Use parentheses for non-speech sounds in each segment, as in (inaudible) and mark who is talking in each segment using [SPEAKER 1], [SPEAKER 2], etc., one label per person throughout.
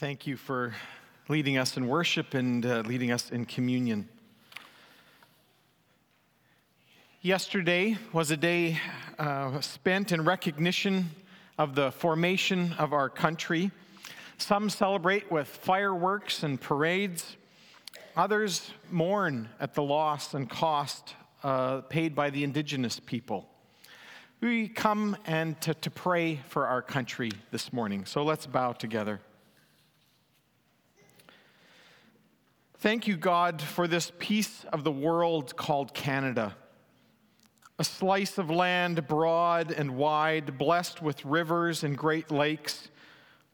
[SPEAKER 1] Thank you for leading us in worship and uh, leading us in communion. Yesterday was a day uh, spent in recognition of the formation of our country. Some celebrate with fireworks and parades, others mourn at the loss and cost uh, paid by the indigenous people. We come and to, to pray for our country this morning, so let's bow together. Thank you, God, for this piece of the world called Canada. A slice of land broad and wide, blessed with rivers and great lakes,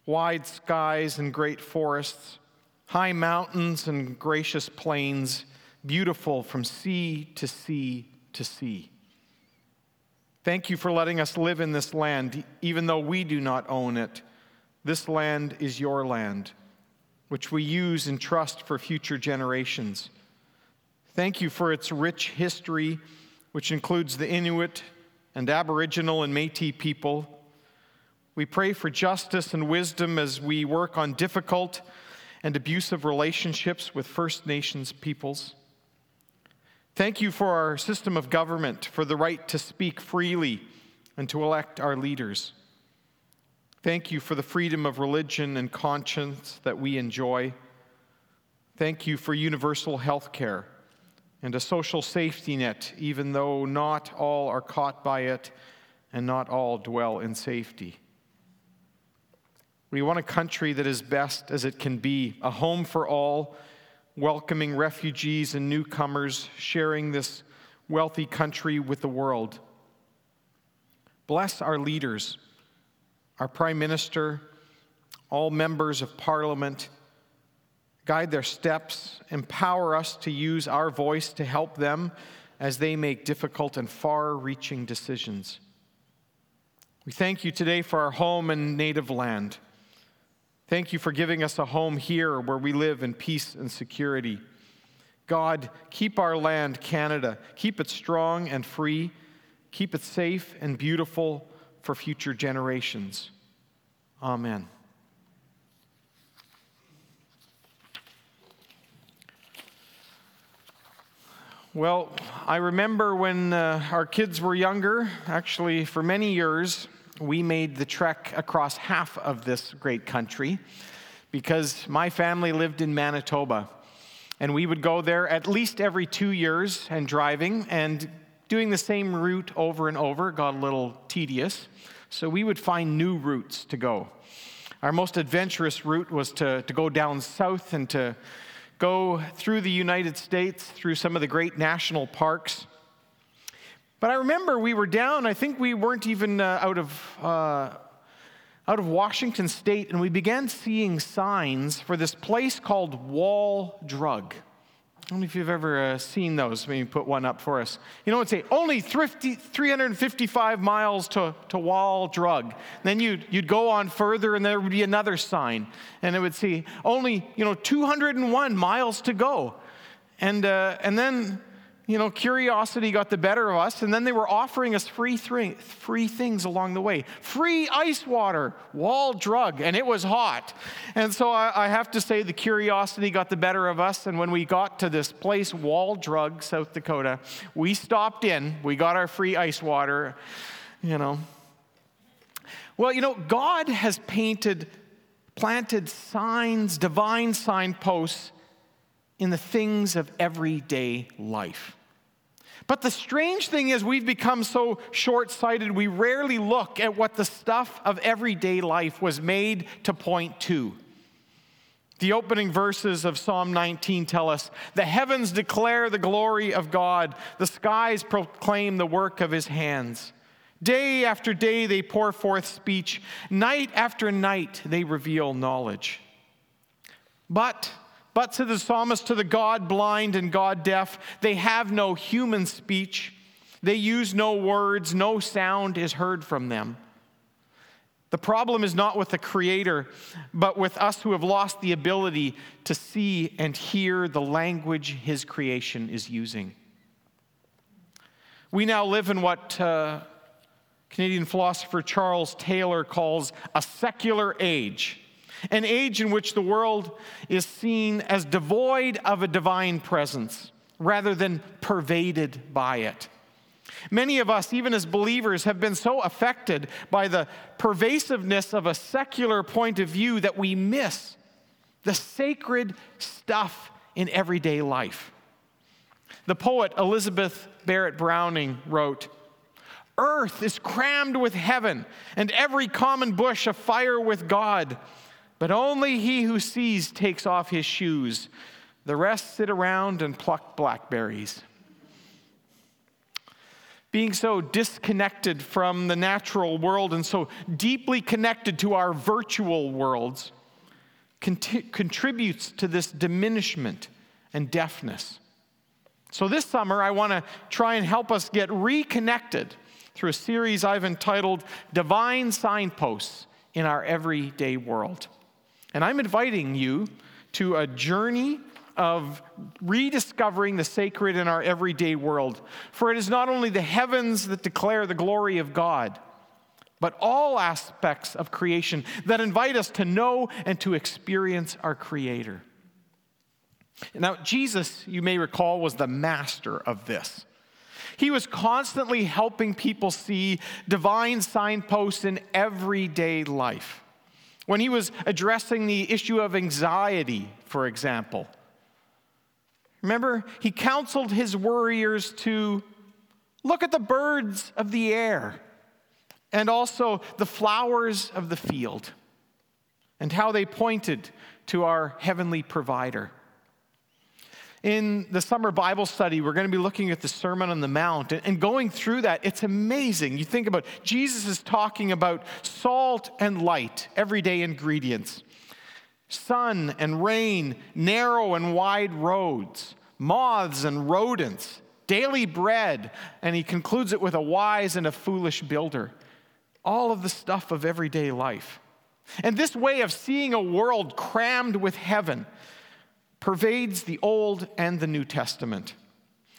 [SPEAKER 1] wide skies and great forests, high mountains and gracious plains, beautiful from sea to sea to sea. Thank you for letting us live in this land, even though we do not own it. This land is your land which we use and trust for future generations. Thank you for its rich history, which includes the Inuit and Aboriginal and Metis people. We pray for justice and wisdom as we work on difficult and abusive relationships with First Nations peoples. Thank you for our system of government, for the right to speak freely and to elect our leaders. Thank you for the freedom of religion and conscience that we enjoy. Thank you for universal health care and a social safety net, even though not all are caught by it and not all dwell in safety. We want a country that is best as it can be, a home for all, welcoming refugees and newcomers, sharing this wealthy country with the world. Bless our leaders our Prime Minister, all members of Parliament, guide their steps, empower us to use our voice to help them as they make difficult and far reaching decisions. We thank you today for our home and native land. Thank you for giving us a home here where we live in peace and security. God, keep our land, Canada. Keep it strong and free. Keep it safe and beautiful for future generations. Amen. Well, I remember when uh, our kids were younger, actually, for many years, we made the trek across half of this great country because my family lived in Manitoba. And we would go there at least every two years and driving and doing the same route over and over got a little tedious. So we would find new routes to go. Our most adventurous route was to, to go down south and to go through the United States, through some of the great national parks. But I remember we were down, I think we weren't even uh, out, of, uh, out of Washington State, and we began seeing signs for this place called Wall Drug. I don't know if you've ever uh, seen those. Maybe put one up for us. You know, it'd say only 350, 355 miles to, to Wall Drug. Then you'd, you'd go on further, and there would be another sign, and it would say only, you know, 201 miles to go. And, uh, and then you know, curiosity got the better of us, and then they were offering us free, th- free things along the way. Free ice water, wall drug, and it was hot. And so I, I, have to say, the curiosity got the better of us. And when we got to this place, Wall Drug, South Dakota, we stopped in, we got our free ice water, you know. Well, you know, God has painted, planted signs, divine signposts in the things of everyday life. But the strange thing is, we've become so short sighted, we rarely look at what the stuff of everyday life was made to point to. The opening verses of Psalm 19 tell us the heavens declare the glory of God, the skies proclaim the work of his hands. Day after day they pour forth speech, night after night they reveal knowledge. But but to the psalmist, to the God blind and God deaf, they have no human speech. They use no words, no sound is heard from them. The problem is not with the Creator, but with us who have lost the ability to see and hear the language His creation is using. We now live in what uh, Canadian philosopher Charles Taylor calls a secular age an age in which the world is seen as devoid of a divine presence rather than pervaded by it. Many of us, even as believers, have been so affected by the pervasiveness of a secular point of view that we miss the sacred stuff in everyday life. The poet Elizabeth Barrett Browning wrote, Earth is crammed with heaven, and every common bush afire with God. But only he who sees takes off his shoes. The rest sit around and pluck blackberries. Being so disconnected from the natural world and so deeply connected to our virtual worlds cont- contributes to this diminishment and deafness. So, this summer, I want to try and help us get reconnected through a series I've entitled Divine Signposts in Our Everyday World. And I'm inviting you to a journey of rediscovering the sacred in our everyday world. For it is not only the heavens that declare the glory of God, but all aspects of creation that invite us to know and to experience our Creator. Now, Jesus, you may recall, was the master of this. He was constantly helping people see divine signposts in everyday life. When he was addressing the issue of anxiety, for example, remember, he counseled his warriors to look at the birds of the air and also the flowers of the field and how they pointed to our heavenly provider. In the summer Bible study, we're going to be looking at the Sermon on the Mount and going through that. It's amazing. You think about Jesus is talking about salt and light, everyday ingredients, sun and rain, narrow and wide roads, moths and rodents, daily bread, and he concludes it with a wise and a foolish builder. All of the stuff of everyday life. And this way of seeing a world crammed with heaven pervades the Old and the New Testament.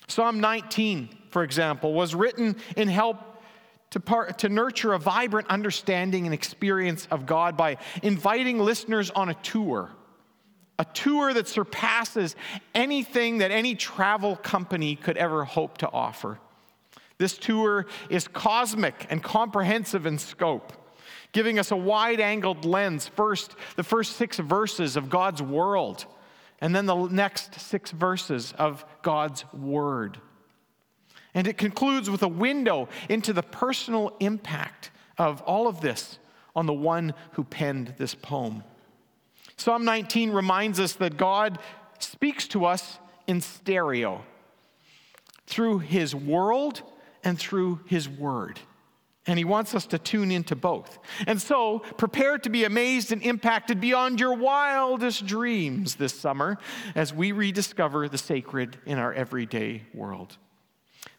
[SPEAKER 1] Psalm 19, for example, was written in help to, part, to nurture a vibrant understanding and experience of God by inviting listeners on a tour, a tour that surpasses anything that any travel company could ever hope to offer. This tour is cosmic and comprehensive in scope, giving us a wide angled lens. First, the first six verses of God's world and then the next six verses of God's Word. And it concludes with a window into the personal impact of all of this on the one who penned this poem. Psalm 19 reminds us that God speaks to us in stereo through His world and through His Word. And he wants us to tune into both. And so, prepare to be amazed and impacted beyond your wildest dreams this summer as we rediscover the sacred in our everyday world.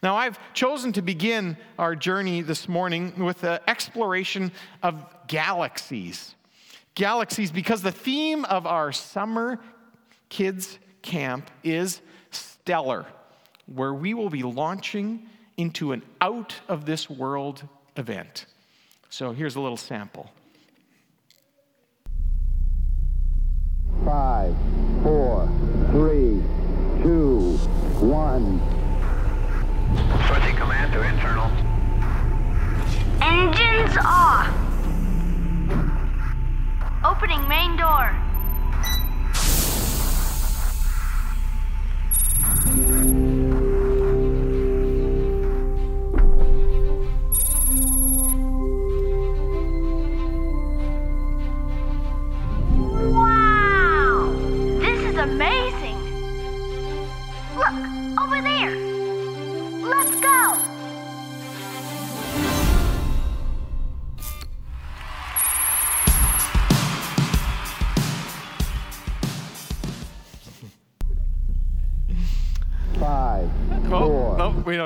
[SPEAKER 1] Now, I've chosen to begin our journey this morning with the exploration of galaxies. Galaxies, because the theme of our summer kids camp is stellar, where we will be launching into an out of this world event. So here's a little sample.
[SPEAKER 2] Five, four, three, two, one.
[SPEAKER 3] Switching command to internal.
[SPEAKER 4] Engines off. Opening main door.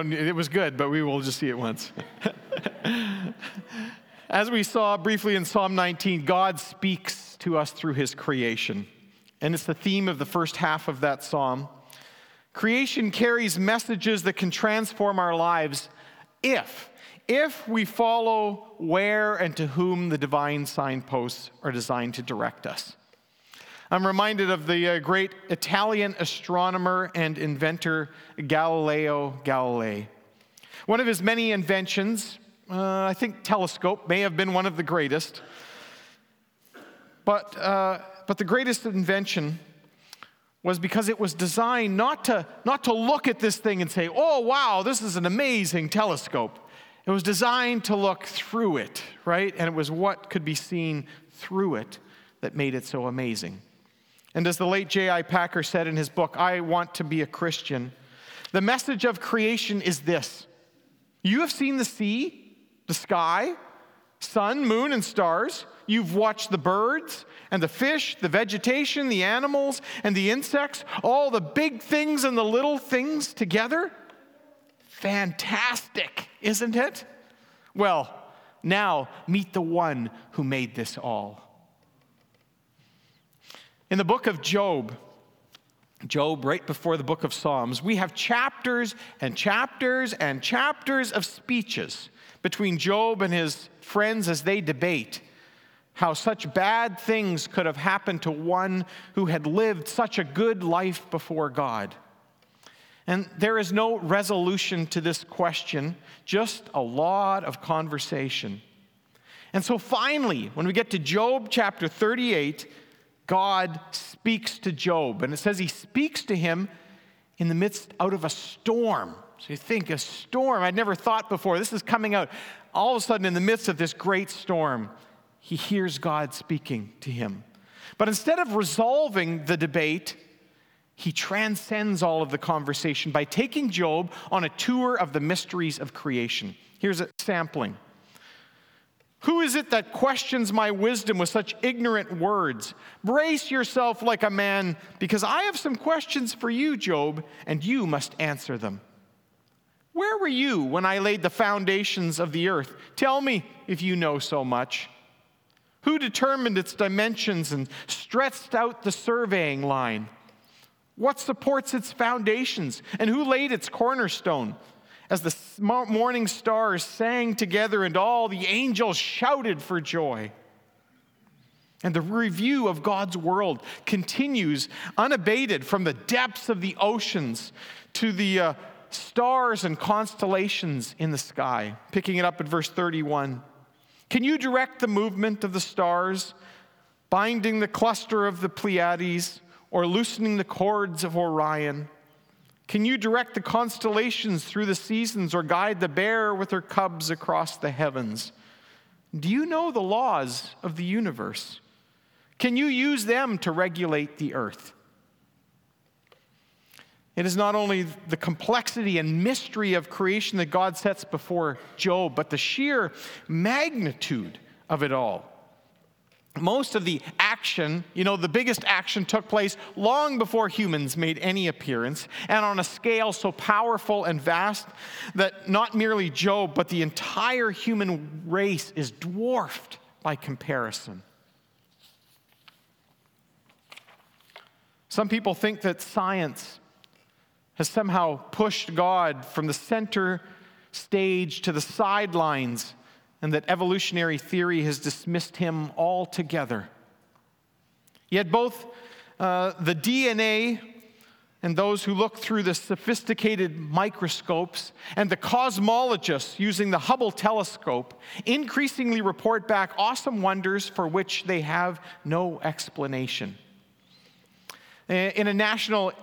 [SPEAKER 1] Don't. It was good, but we will just see it once. (laughs) As we saw briefly in Psalm 19, God speaks to us through his creation. And it's the theme of the first half of that psalm. Creation carries messages that can transform our lives if, if we follow where and to whom the divine signposts are designed to direct us. I'm reminded of the uh, great Italian astronomer and inventor Galileo Galilei. One of his many inventions, uh, I think telescope, may have been one of the greatest. But, uh, but the greatest invention was because it was designed not to, not to look at this thing and say, oh, wow, this is an amazing telescope. It was designed to look through it, right? And it was what could be seen through it that made it so amazing. And as the late J.I. Packer said in his book, I Want to Be a Christian, the message of creation is this You have seen the sea, the sky, sun, moon, and stars. You've watched the birds and the fish, the vegetation, the animals, and the insects, all the big things and the little things together. Fantastic, isn't it? Well, now meet the one who made this all. In the book of Job, Job, right before the book of Psalms, we have chapters and chapters and chapters of speeches between Job and his friends as they debate how such bad things could have happened to one who had lived such a good life before God. And there is no resolution to this question, just a lot of conversation. And so finally, when we get to Job chapter 38, God speaks to Job. And it says he speaks to him in the midst out of a storm. So you think a storm, I'd never thought before. This is coming out all of a sudden in the midst of this great storm he hears God speaking to him. But instead of resolving the debate, he transcends all of the conversation by taking Job on a tour of the mysteries of creation. Here's a sampling. Who is it that questions my wisdom with such ignorant words? Brace yourself like a man, because I have some questions for you, Job, and you must answer them. Where were you when I laid the foundations of the earth? Tell me if you know so much. Who determined its dimensions and stretched out the surveying line? What supports its foundations? And who laid its cornerstone? As the morning stars sang together and all the angels shouted for joy. And the review of God's world continues unabated from the depths of the oceans to the uh, stars and constellations in the sky. Picking it up at verse 31. Can you direct the movement of the stars, binding the cluster of the Pleiades, or loosening the cords of Orion? Can you direct the constellations through the seasons, or guide the bear with her cubs across the heavens? Do you know the laws of the universe? Can you use them to regulate the earth? It is not only the complexity and mystery of creation that God sets before Job, but the sheer magnitude of it all. Most of the action, you know, the biggest action took place long before humans made any appearance, and on a scale so powerful and vast that not merely Job, but the entire human race is dwarfed by comparison. Some people think that science has somehow pushed God from the center stage to the sidelines, and that evolutionary theory has dismissed him altogether. Yet, both uh, the DNA and those who look through the sophisticated microscopes and the cosmologists using the Hubble telescope increasingly report back awesome wonders for which they have no explanation. In a national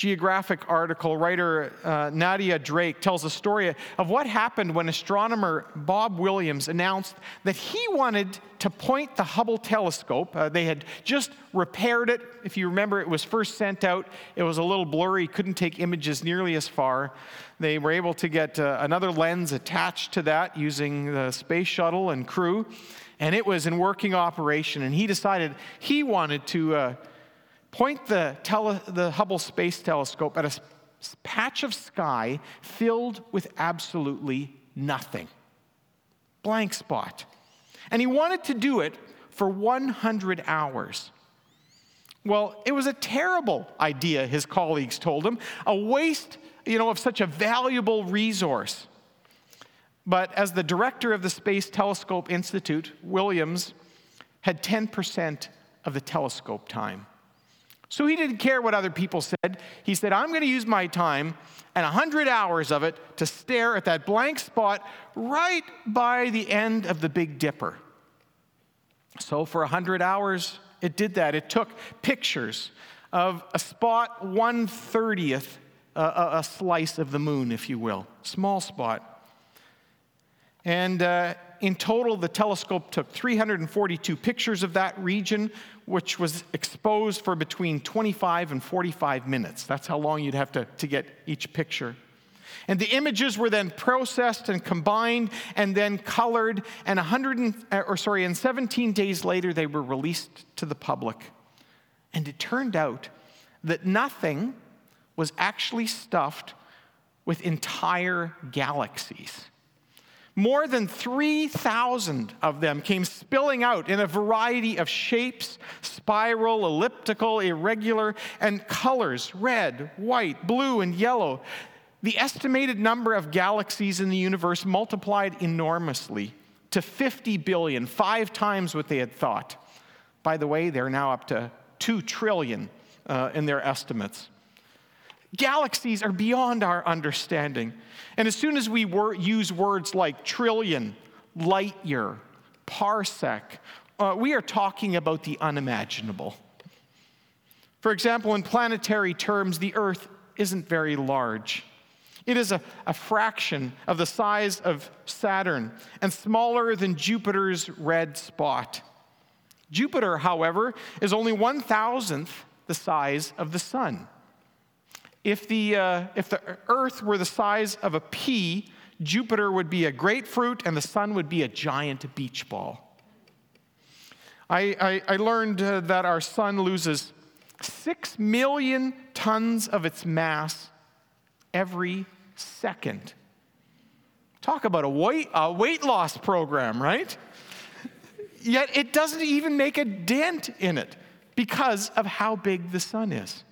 [SPEAKER 1] Geographic article, writer uh, Nadia Drake tells a story of what happened when astronomer Bob Williams announced that he wanted to point the Hubble telescope. Uh, they had just repaired it. If you remember, it was first sent out, it was a little blurry, couldn't take images nearly as far. They were able to get uh, another lens attached to that using the space shuttle and crew, and it was in working operation. And he decided he wanted to uh, point the, tele, the Hubble Space Telescope at a patch of sky filled with absolutely nothing. Blank spot. And he wanted to do it for 100 hours. Well, it was a terrible idea, his colleagues told him, a waste, you know, of such a valuable resource. But as the director of the Space Telescope Institute, Williams had 10% of the telescope time. So he didn't care what other people said. He said, I'm going to use my time and 100 hours of it to stare at that blank spot right by the end of the Big Dipper. So for 100 hours, it did that. It took pictures of a spot 130th, uh, a slice of the moon, if you will, small spot. And uh, in total, the telescope took 342 pictures of that region, which was exposed for between 25 and 45 minutes. That's how long you'd have to, to get each picture. And the images were then processed and combined and then colored, and 100 and, uh, or sorry, and 17 days later they were released to the public. And it turned out that nothing was actually stuffed with entire galaxies. More than 3,000 of them came spilling out in a variety of shapes spiral, elliptical, irregular, and colors red, white, blue, and yellow. The estimated number of galaxies in the universe multiplied enormously to 50 billion, five times what they had thought. By the way, they're now up to 2 trillion uh, in their estimates. Galaxies are beyond our understanding. And as soon as we wor- use words like trillion, light year, parsec, uh, we are talking about the unimaginable. For example, in planetary terms, the Earth isn't very large. It is a, a, fraction of the size of Saturn and smaller than Jupiter's red spot. Jupiter, however, is only one thousandth the size of the Sun. If the, uh, if the Earth were the size of a pea, Jupiter would be a grapefruit and the Sun would be a giant beach ball. I, I, I learned uh, that our Sun loses six million tons of its mass every second. Talk about a weight, a weight loss program, right? Yet it doesn't even make a dent in it because of how big the sun is.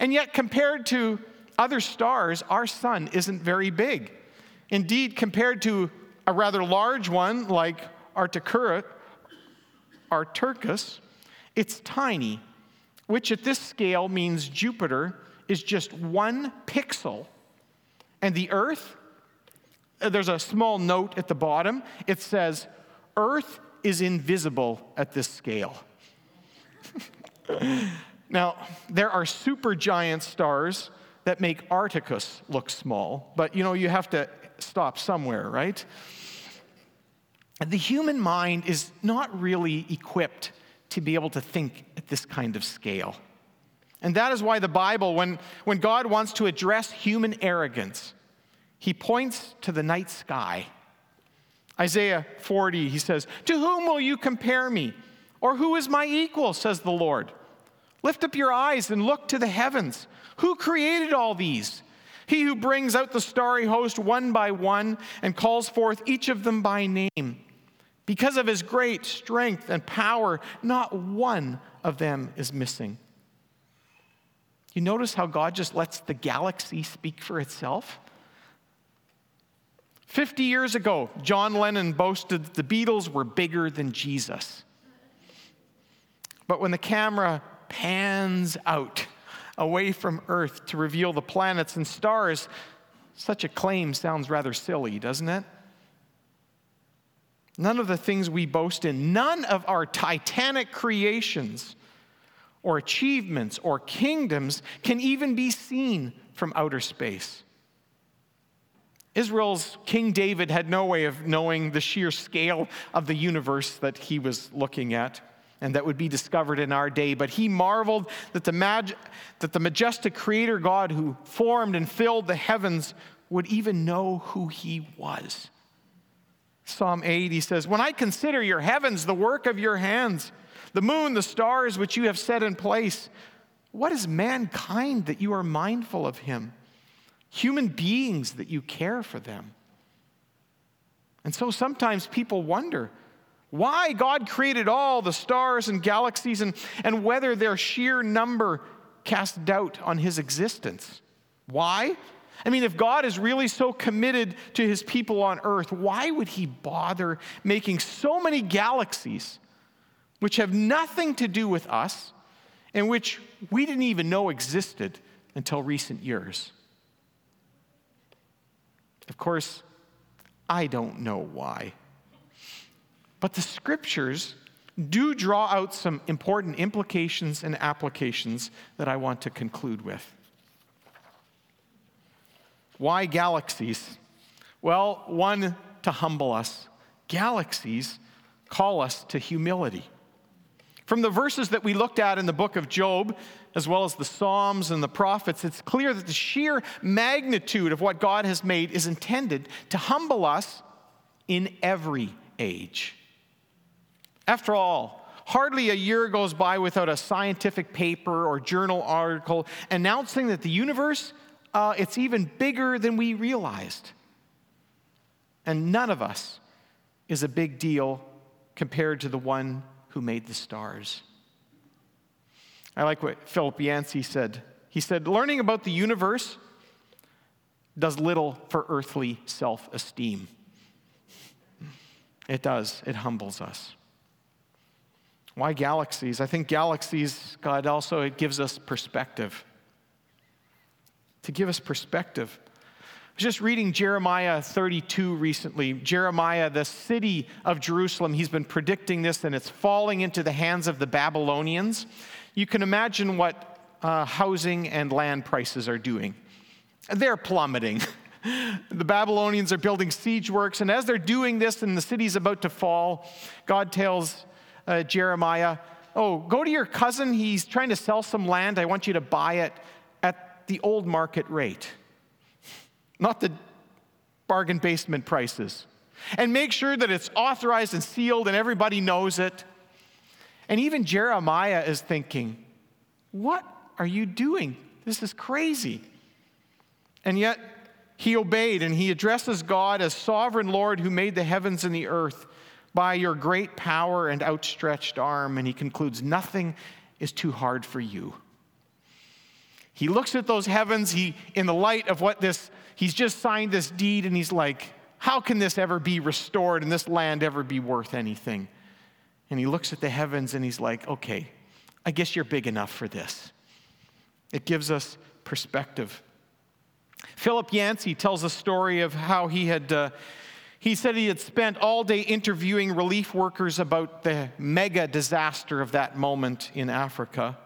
[SPEAKER 1] And yet, compared to other stars, our sun isn't very big. Indeed, compared to a rather large one like Arcturus, Arcturus, it's tiny, which at this scale means Jupiter is just one pixel. And the Earth, uh, there's a small note at the bottom. It says, Earth is invisible at this scale. (laughs) Now, there are supergiant stars that make Arcturus look small, but you know, you have to stop somewhere, right? The human mind is not really equipped to be able to think at this kind of scale. And that is why the Bible, when, when God wants to address human arrogance, he points to the night sky. Isaiah 40, he says, To whom will you compare me? Or who is my equal, says the Lord? Lift up your eyes and look to the heavens. Who created all these? He who brings out the starry host one by one and calls forth each of them by name. Because of his great strength and power, not one of them is missing. You notice how God just lets the galaxy speak for itself? 50 years ago, John Lennon boasted that the Beatles were bigger than Jesus. But when the camera pans out away from Earth to reveal the planets and stars, such a claim sounds rather silly, doesn't it? None of the things we boast in, none of our titanic creations or achievements or kingdoms can even be seen from outer space. Israel's King David had no way of knowing the sheer scale of the universe that he was looking at and that would be discovered in our day. But he marveled that the, mag- that the majestic creator God who formed and filled the heavens would even know who he was. Psalm 8, he says, When I consider your heavens, the work of your hands, the moon, the stars which you have set in place, what is mankind that you are mindful of him? Human beings that you care for them. And so sometimes people wonder, why God created all the stars and galaxies and, and whether their sheer number casts doubt on his existence. Why? I mean, if God is really so committed to his people on earth, why would he bother making so many galaxies which have nothing to do with us and which we didn't even know existed until recent years? Of course, I don't know why. But the scriptures do draw out some important implications and applications that I want to conclude with. Why galaxies? Well, one, to humble us. Galaxies call us to humility. From the verses that we looked at in the book of Job, as well as the Psalms and the prophets, it's clear that the sheer magnitude of what God has made is intended to humble us in every age. After all, hardly a year goes by without a scientific paper or journal article announcing that the universe uh, it's even bigger than we realized. And none of us is a big deal compared to the one who made the stars. I like what Philip Yancey said. He said, Learning about the universe does little for earthly self esteem. It does, it humbles us. Why galaxies? I think galaxies, God also, it gives us perspective to give us perspective. I was just reading Jeremiah 32 recently. Jeremiah, the city of Jerusalem, he's been predicting this and it's falling into the hands of the Babylonians. You can imagine what uh, housing and land prices are doing. They're plummeting. (laughs) the Babylonians are building siege works, and as they're doing this and the city's about to fall, God tells uh, Jeremiah, Oh, go to your cousin. He's trying to sell some land. I want you to buy it at the old market rate, not the bargain basement prices. And make sure that it's authorized and sealed and everybody knows it. And even Jeremiah is thinking, What are you doing? This is crazy. And yet, he obeyed and he addresses God as sovereign Lord who made the heavens and the earth by your great power and outstretched arm. And he concludes, Nothing is too hard for you. He looks at those heavens, he, in the light of what this, he's just signed this deed, and he's like, how can this ever be restored and this land ever be worth anything? And he looks at the heavens and he's like, okay, I guess you're big enough for this. It gives us perspective. Philip Yancey tells a story of how he had. Uh, he said he had spent all day interviewing relief workers about the mega disaster of that moment in Africa.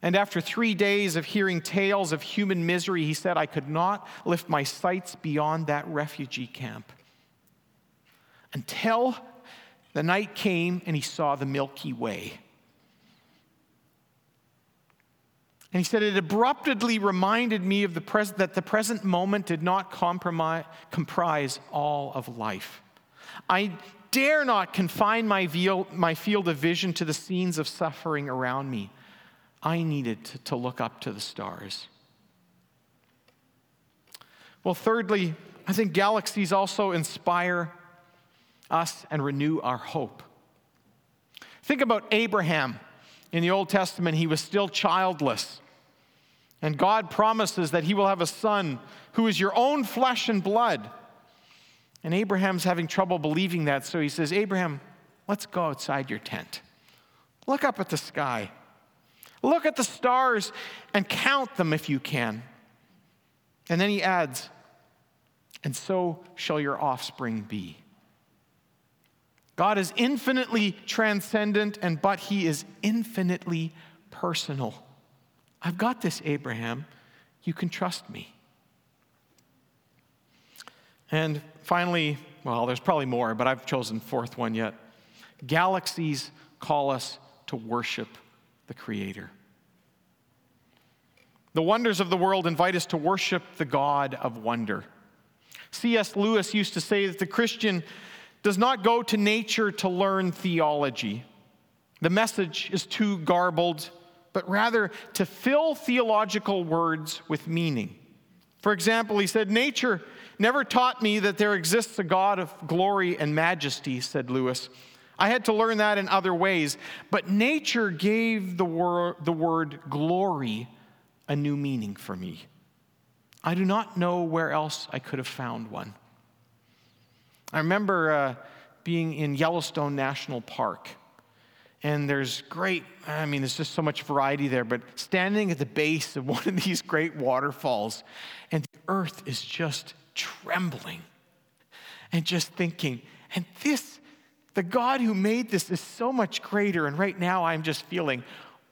[SPEAKER 1] And after three days of hearing tales of human misery, he said, I could not lift my sights beyond that refugee camp until the night came and he saw the Milky Way. And he said, It abruptly reminded me of the pres- that the present moment did not comprise all of life. I dare not confine my, my field of vision to the scenes of suffering around me. I needed to, to look up to the stars. Well, thirdly, I think galaxies also inspire us and renew our hope. Think about Abraham. In the Old Testament, he was still childless. And God promises that he will have a son who is your own flesh and blood. And Abraham's having trouble believing that, so he says, Abraham, let's go outside your tent. Look up at the sky. Look at the stars and count them if you can. And then he adds, and so shall your offspring be. God is infinitely transcendent, and but he is infinitely personal. I've got this, Abraham. You can trust me. And finally, well, there's probably more, but I've chosen fourth one yet. Galaxies call us to worship the Creator. The wonders of the world invite us to worship the God of wonder. C.S. Lewis used to say that the Christian does not go to nature to learn theology. The message is too garbled, but rather to fill theological words with meaning. For example, he said, Nature never taught me that there exists a God of glory and majesty, said Lewis. I had to learn that in other ways. But nature gave the, wor- the word glory a new meaning for me. I do not know where else I could have found one. I remember uh, being in Yellowstone National Park, and there's great, I mean, there's just so much variety there, but standing at the base of (laughs) one of these great waterfalls, and the earth is just trembling, and just thinking, and this, the God who made this is so much greater, and right now I'm just feeling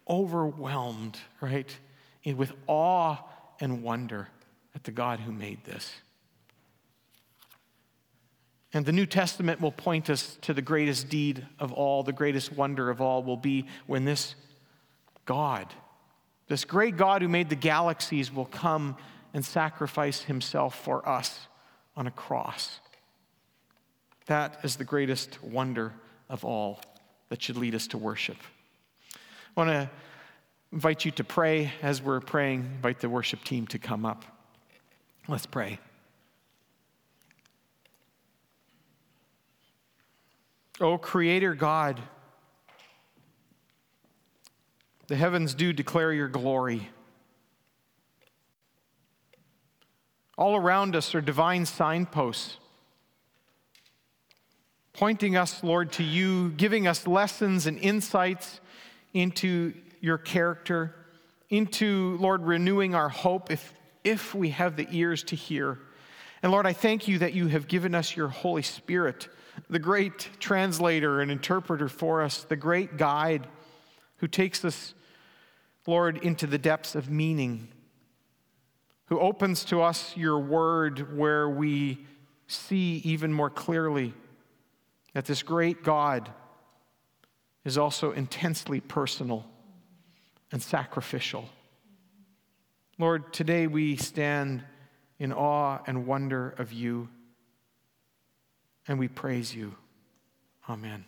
[SPEAKER 1] overwhelmed, right, with awe and wonder at the God who made this. And the New Testament will point us to the greatest deed of all, the greatest wonder of all will be when this God, this great God who made the galaxies, will come and sacrifice himself for us on a cross. That is the greatest wonder of all that should lead us to worship. I want to invite you to pray as we're praying, invite the worship team to come up. Let's pray. O Creator God, the heavens do declare your glory. All around us are divine signposts, pointing us, Lord, to you, giving us lessons and insights into your character, into, Lord, renewing our hope if, if we have the ears to hear. And Lord, I thank you that you have given us your Holy Spirit the great translator and interpreter for us, the great guide who takes us, Lord, into the depths of meaning, who opens to us your word where we see even more clearly that this great God is also intensely personal and sacrificial. Lord, today we stand in awe and wonder of you and we praise you. Amen.